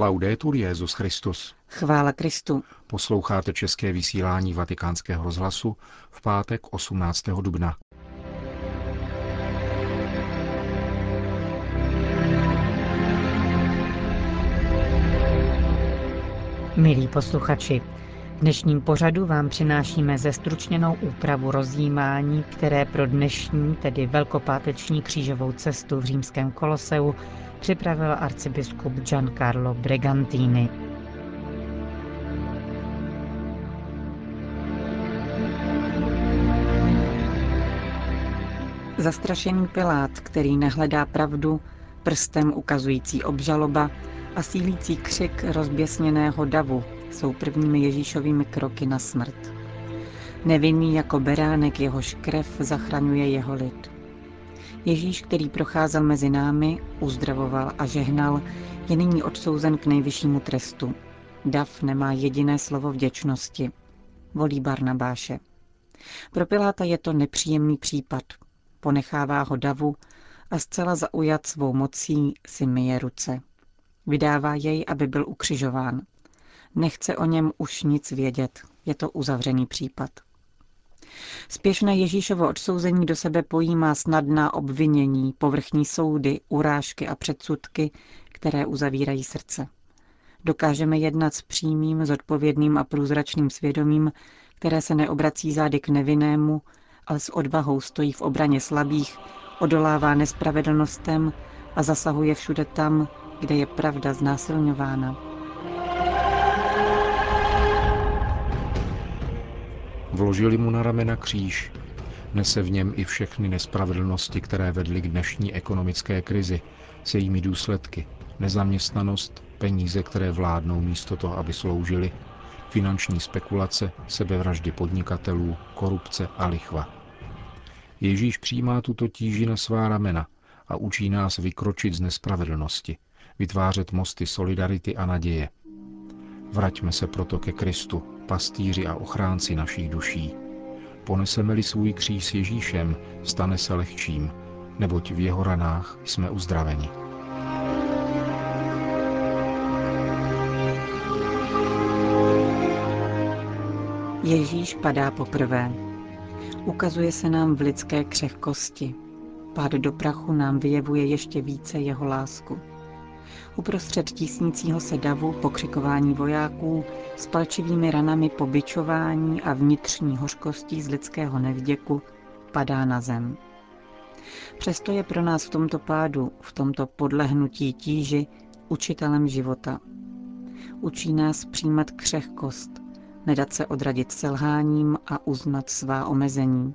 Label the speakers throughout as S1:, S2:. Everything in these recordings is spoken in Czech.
S1: Laudetur Jezus Christus.
S2: Chvála Kristu.
S1: Posloucháte české vysílání Vatikánského rozhlasu v pátek 18. dubna.
S2: Milí posluchači, dnešním pořadu vám přinášíme zestručněnou úpravu rozjímání, které pro dnešní, tedy velkopáteční křížovou cestu v římském koloseu připravil arcibiskup Giancarlo Bregantini. Zastrašený Pilát, který nehledá pravdu, prstem ukazující obžaloba a sílící křik rozběsněného davu jsou prvními Ježíšovými kroky na smrt. Nevinný jako beránek jehož krev zachraňuje jeho lid. Ježíš, který procházel mezi námi, uzdravoval a žehnal, je nyní odsouzen k nejvyššímu trestu. Dav nemá jediné slovo vděčnosti. Volí Barnabáše. Pro Piláta je to nepříjemný případ. Ponechává ho davu a zcela zaujat svou mocí si myje ruce. Vydává jej, aby byl ukřižován. Nechce o něm už nic vědět, je to uzavřený případ. Spěšné Ježíšovo odsouzení do sebe pojímá snadná obvinění, povrchní soudy, urážky a předsudky, které uzavírají srdce. Dokážeme jednat s přímým, zodpovědným a průzračným svědomím, které se neobrací zády k nevinnému, ale s odvahou stojí v obraně slabých, odolává nespravedlnostem a zasahuje všude tam, kde je pravda znásilňována.
S1: Vložili mu na ramena kříž. Nese v něm i všechny nespravedlnosti, které vedly k dnešní ekonomické krizi s jejími důsledky. Nezaměstnanost, peníze, které vládnou místo toho, aby sloužili, finanční spekulace, sebevraždy podnikatelů, korupce a lichva. Ježíš přijímá tuto tíži na svá ramena a učí nás vykročit z nespravedlnosti, vytvářet mosty solidarity a naděje. Vraťme se proto ke Kristu, pastýři a ochránci našich duší. Poneseme-li svůj kříž s Ježíšem, stane se lehčím, neboť v jeho ranách jsme uzdraveni.
S2: Ježíš padá poprvé. Ukazuje se nám v lidské křehkosti. Pád do prachu nám vyjevuje ještě více jeho lásku. Uprostřed tísnícího se davu, pokřikování vojáků, s palčivými ranami pobyčování a vnitřní hořkostí z lidského nevděku padá na zem. Přesto je pro nás v tomto pádu, v tomto podlehnutí tíži, učitelem života. Učí nás přijímat křehkost, nedat se odradit selháním a uznat svá omezení.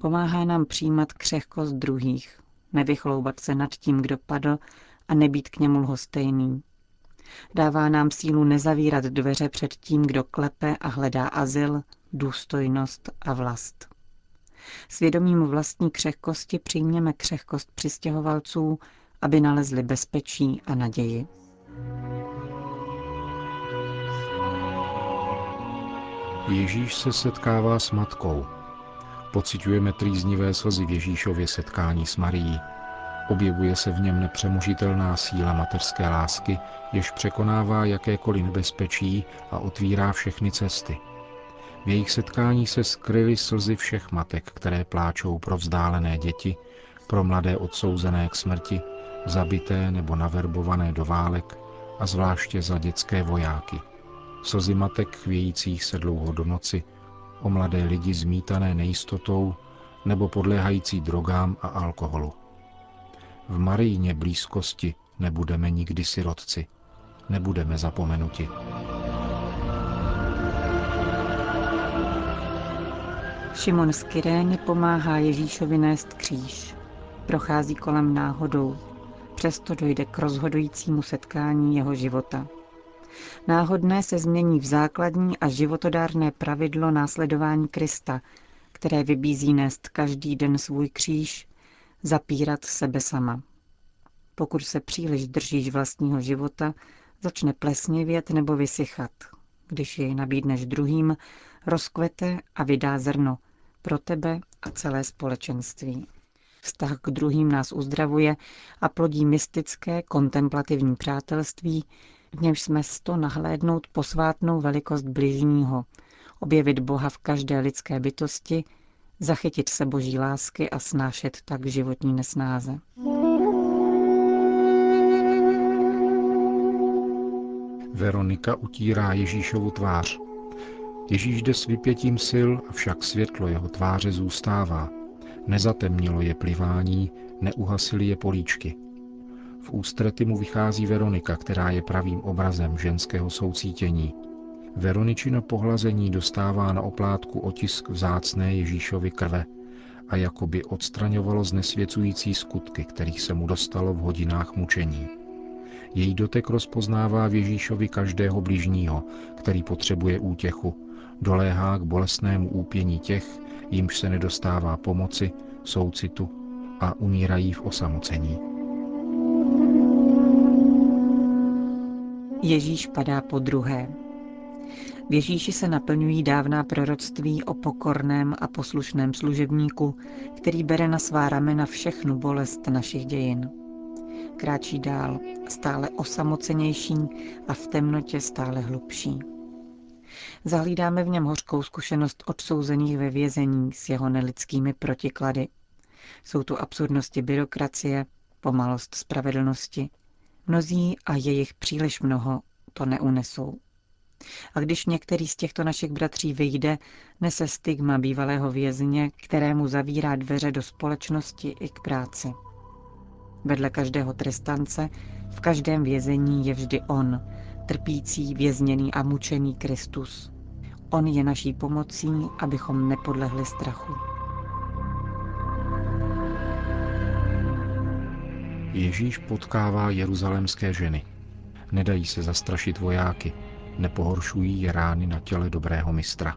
S2: Pomáhá nám přijímat křehkost druhých, nevychloubat se nad tím, kdo padl, a nebýt k němu lhostejný. Dává nám sílu nezavírat dveře před tím, kdo klepe a hledá azyl, důstojnost a vlast. Svědomím vlastní křehkosti přijměme křehkost přistěhovalců, aby nalezli bezpečí a naději.
S1: Ježíš se setkává s matkou. Pocitujeme trýznivé slzy v Ježíšově setkání s Marií, Objevuje se v něm nepřemožitelná síla mateřské lásky, jež překonává jakékoliv nebezpečí a otvírá všechny cesty. V jejich setkání se skryly slzy všech matek, které pláčou pro vzdálené děti, pro mladé odsouzené k smrti, zabité nebo naverbované do válek a zvláště za dětské vojáky. Slzy matek chvějících se dlouho do noci, o mladé lidi zmítané nejistotou nebo podléhající drogám a alkoholu. V Marijně blízkosti nebudeme nikdy sirotci. Nebudeme zapomenuti.
S2: Šimon z Kyrény pomáhá Ježíšovi nést kříž. Prochází kolem náhodou. Přesto dojde k rozhodujícímu setkání jeho života. Náhodné se změní v základní a životodárné pravidlo následování Krista, které vybízí nést každý den svůj kříž zapírat sebe sama. Pokud se příliš držíš vlastního života, začne plesnivět nebo vysychat. Když jej nabídneš druhým, rozkvete a vydá zrno pro tebe a celé společenství. Vztah k druhým nás uzdravuje a plodí mystické, kontemplativní přátelství, v němž jsme sto nahlédnout posvátnou velikost bližního, objevit Boha v každé lidské bytosti, zachytit se boží lásky a snášet tak životní nesnáze.
S1: Veronika utírá Ježíšovu tvář. Ježíš jde s vypětím sil, avšak světlo jeho tváře zůstává. Nezatemnilo je plivání, neuhasily je políčky. V ústrety mu vychází Veronika, která je pravým obrazem ženského soucítění. Veroničino pohlazení dostává na oplátku otisk vzácné Ježíšovy krve a jakoby odstraňovalo znesvěcující skutky, kterých se mu dostalo v hodinách mučení. Její dotek rozpoznává v Ježíšovi každého bližního, který potřebuje útěchu, doléhá k bolestnému úpění těch, jimž se nedostává pomoci, soucitu a umírají v osamocení.
S2: Ježíš padá po druhé. V Ježíši se naplňují dávná proroctví o pokorném a poslušném služebníku, který bere na svá ramena všechnu bolest našich dějin. Kráčí dál, stále osamocenější a v temnotě stále hlubší. Zahlídáme v něm hořkou zkušenost odsouzených ve vězení s jeho nelidskými protiklady. Jsou tu absurdnosti byrokracie, pomalost spravedlnosti. Mnozí a je jich příliš mnoho to neunesou. A když některý z těchto našich bratří vyjde, nese stigma bývalého vězně, kterému zavírá dveře do společnosti i k práci. Vedle každého trestance, v každém vězení je vždy on, trpící, vězněný a mučený Kristus. On je naší pomocí, abychom nepodlehli strachu.
S1: Ježíš potkává jeruzalémské ženy. Nedají se zastrašit vojáky, nepohoršují je rány na těle dobrého mistra.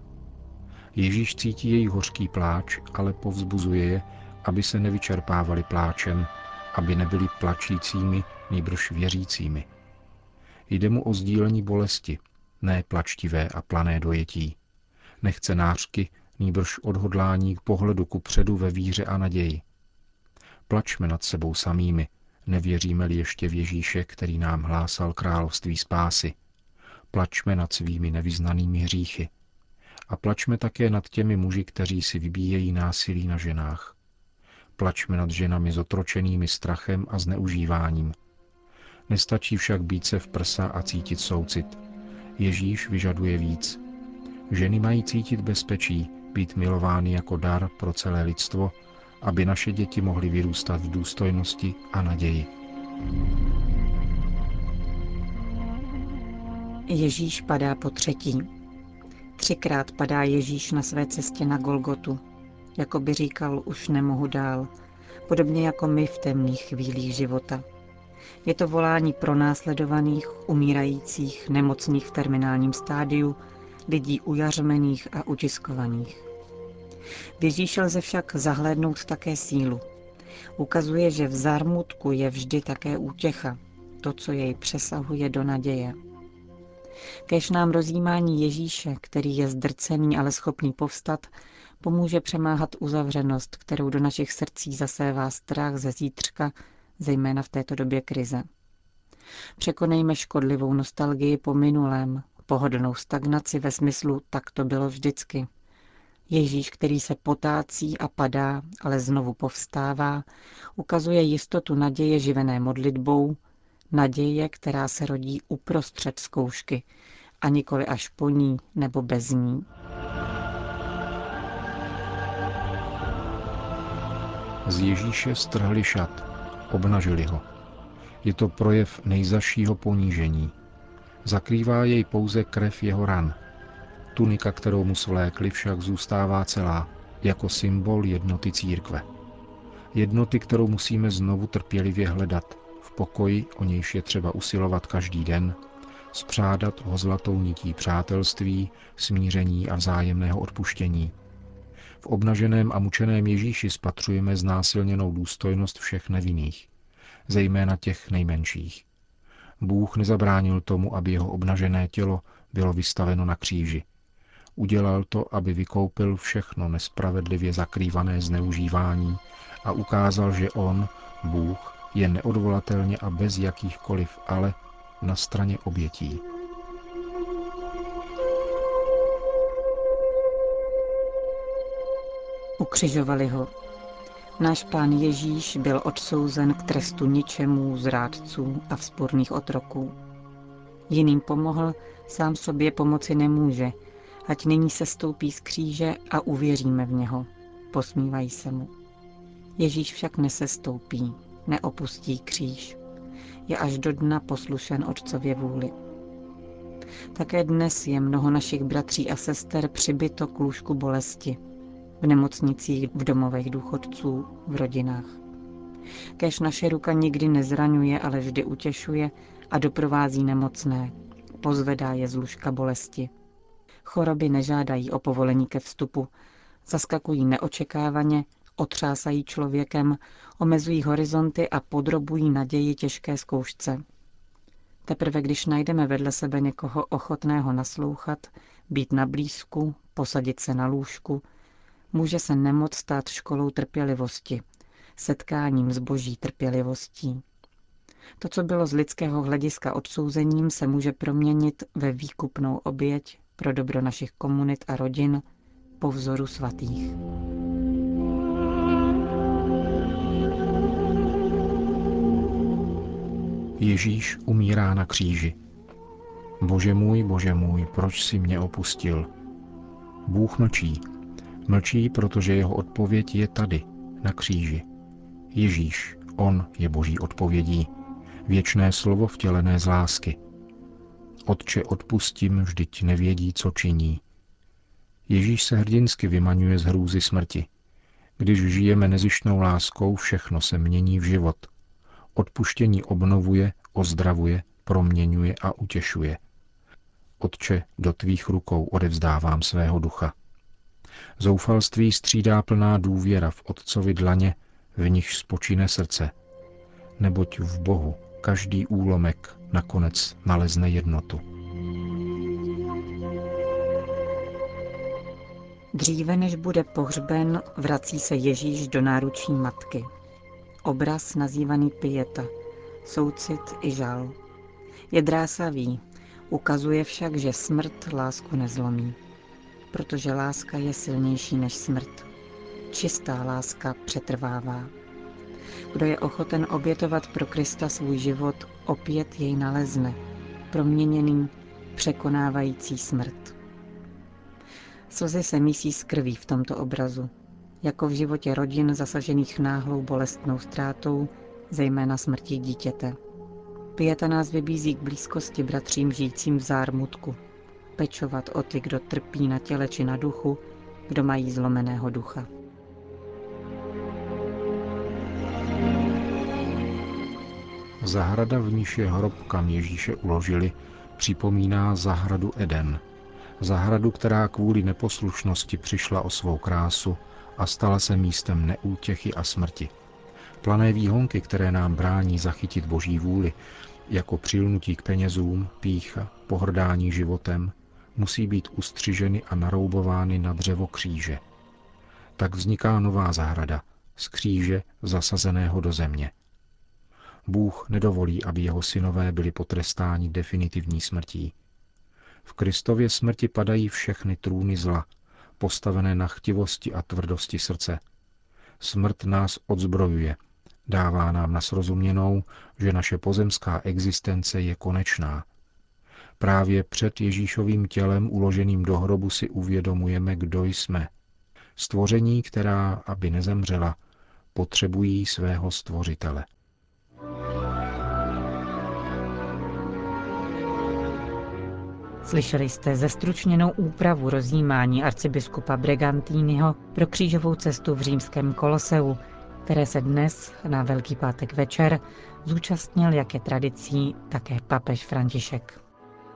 S1: Ježíš cítí jejich hořký pláč, ale povzbuzuje je, aby se nevyčerpávali pláčem, aby nebyli plačícími, nýbrž věřícími. Jde mu o sdílení bolesti, ne plačtivé a plané dojetí. Nechce nářky, nýbrž odhodlání k pohledu ku předu ve víře a naději. Plačme nad sebou samými, nevěříme-li ještě v Ježíše, který nám hlásal království spásy. Plačme nad svými nevyznanými hříchy. A plačme také nad těmi muži, kteří si vybíjejí násilí na ženách. Plačme nad ženami zotročenými strachem a zneužíváním. Nestačí však být se v prsa a cítit soucit. Ježíš vyžaduje víc. Ženy mají cítit bezpečí, být milovány jako dar pro celé lidstvo, aby naše děti mohly vyrůstat v důstojnosti a naději.
S2: Ježíš padá po třetí. Třikrát padá Ježíš na své cestě na Golgotu. Jako by říkal, už nemohu dál, podobně jako my v temných chvílích života. Je to volání pro následovaných, umírajících, nemocných v terminálním stádiu, lidí ujařmených a utiskovaných. V Ježíši lze však zahlédnout také sílu. Ukazuje, že v zármutku je vždy také útěcha, to, co jej přesahuje do naděje. Kež nám rozjímání Ježíše, který je zdrcený, ale schopný povstat, pomůže přemáhat uzavřenost, kterou do našich srdcí zasévá strach ze zítřka, zejména v této době krize. Překonejme škodlivou nostalgii po minulém, pohodlnou stagnaci ve smyslu tak to bylo vždycky. Ježíš, který se potácí a padá, ale znovu povstává, ukazuje jistotu naděje živené modlitbou, naděje, která se rodí uprostřed zkoušky a nikoli až po ní nebo bez ní.
S1: Z Ježíše strhli šat, obnažili ho. Je to projev nejzašího ponížení. Zakrývá jej pouze krev jeho ran. Tunika, kterou mu svlékli, však zůstává celá, jako symbol jednoty církve. Jednoty, kterou musíme znovu trpělivě hledat, v pokoji, o nějž je třeba usilovat každý den, spřádat ho zlatou nití přátelství, smíření a vzájemného odpuštění. V obnaženém a mučeném Ježíši spatřujeme znásilněnou důstojnost všech nevinných, zejména těch nejmenších. Bůh nezabránil tomu, aby jeho obnažené tělo bylo vystaveno na kříži. Udělal to, aby vykoupil všechno nespravedlivě zakrývané zneužívání a ukázal, že on, Bůh, je neodvolatelně a bez jakýchkoliv ale na straně obětí.
S2: Ukřižovali ho. Náš pán Ježíš byl odsouzen k trestu ničemu, zrádců a vzporných otroků. Jiným pomohl, sám sobě pomoci nemůže, ať nyní se stoupí z kříže a uvěříme v něho. Posmívají se mu. Ježíš však nesestoupí, neopustí kříž. Je až do dna poslušen Otcově vůli. Také dnes je mnoho našich bratří a sester přibyto k lůžku bolesti. V nemocnicích, v domovech důchodců, v rodinách. Kež naše ruka nikdy nezraňuje, ale vždy utěšuje a doprovází nemocné. Pozvedá je z lůžka bolesti. Choroby nežádají o povolení ke vstupu. Zaskakují neočekávaně, otřásají člověkem, omezují horizonty a podrobují naději těžké zkoušce. Teprve když najdeme vedle sebe někoho ochotného naslouchat, být na blízku, posadit se na lůžku, může se nemoc stát školou trpělivosti, setkáním s boží trpělivostí. To, co bylo z lidského hlediska odsouzením, se může proměnit ve výkupnou oběť pro dobro našich komunit a rodin po vzoru svatých.
S1: Ježíš umírá na kříži. Bože můj, bože můj, proč si mě opustil? Bůh mlčí. Mlčí, protože jeho odpověď je tady, na kříži. Ježíš, on je boží odpovědí. Věčné slovo vtělené z lásky. Otče, odpustím, vždyť nevědí, co činí. Ježíš se hrdinsky vymaňuje z hrůzy smrti. Když žijeme nezištnou láskou, všechno se mění v život. Odpuštění obnovuje, ozdravuje, proměňuje a utěšuje. Otče, do tvých rukou odevzdávám svého ducha. Zoufalství střídá plná důvěra v Otcovi dlaně, v nichž spočine srdce. Neboť v Bohu každý úlomek nakonec nalezne jednotu.
S2: Dříve než bude pohřben, vrací se Ježíš do náručí matky. Obraz nazývaný pieta, soucit i žal. Je drásavý, ukazuje však, že smrt lásku nezlomí. Protože láska je silnější než smrt. Čistá láska přetrvává. Kdo je ochoten obětovat pro Krista svůj život, opět jej nalezne, proměněný, překonávající smrt. Slzy se mísí s krví v tomto obrazu, jako v životě rodin zasažených náhlou bolestnou ztrátou, zejména smrtí dítěte. Pěta nás vybízí k blízkosti bratřím žijícím v zármutku, pečovat o ty, kdo trpí na těle či na duchu, kdo mají zlomeného ducha.
S1: Zahrada, v níž je hrob, kam Ježíše uložili, připomíná zahradu Eden. Zahradu, která kvůli neposlušnosti přišla o svou krásu a stala se místem neútěchy a smrti. Plané výhonky, které nám brání zachytit boží vůli, jako přilnutí k penězům, pícha, pohrdání životem, musí být ustřiženy a naroubovány na dřevo kříže. Tak vzniká nová zahrada, z kříže zasazeného do země. Bůh nedovolí, aby jeho synové byli potrestáni definitivní smrtí. V Kristově smrti padají všechny trůny zla, postavené na chtivosti a tvrdosti srdce. Smrt nás odzbrojuje, dává nám na srozuměnou, že naše pozemská existence je konečná. Právě před Ježíšovým tělem uloženým do hrobu si uvědomujeme, kdo jsme. Stvoření, která, aby nezemřela, potřebují svého stvořitele.
S2: Slyšeli jste zestručněnou úpravu rozjímání arcibiskupa Bregantiniho pro křížovou cestu v římském koloseu, které se dnes na Velký pátek večer zúčastnil, jak je tradicí, také papež František.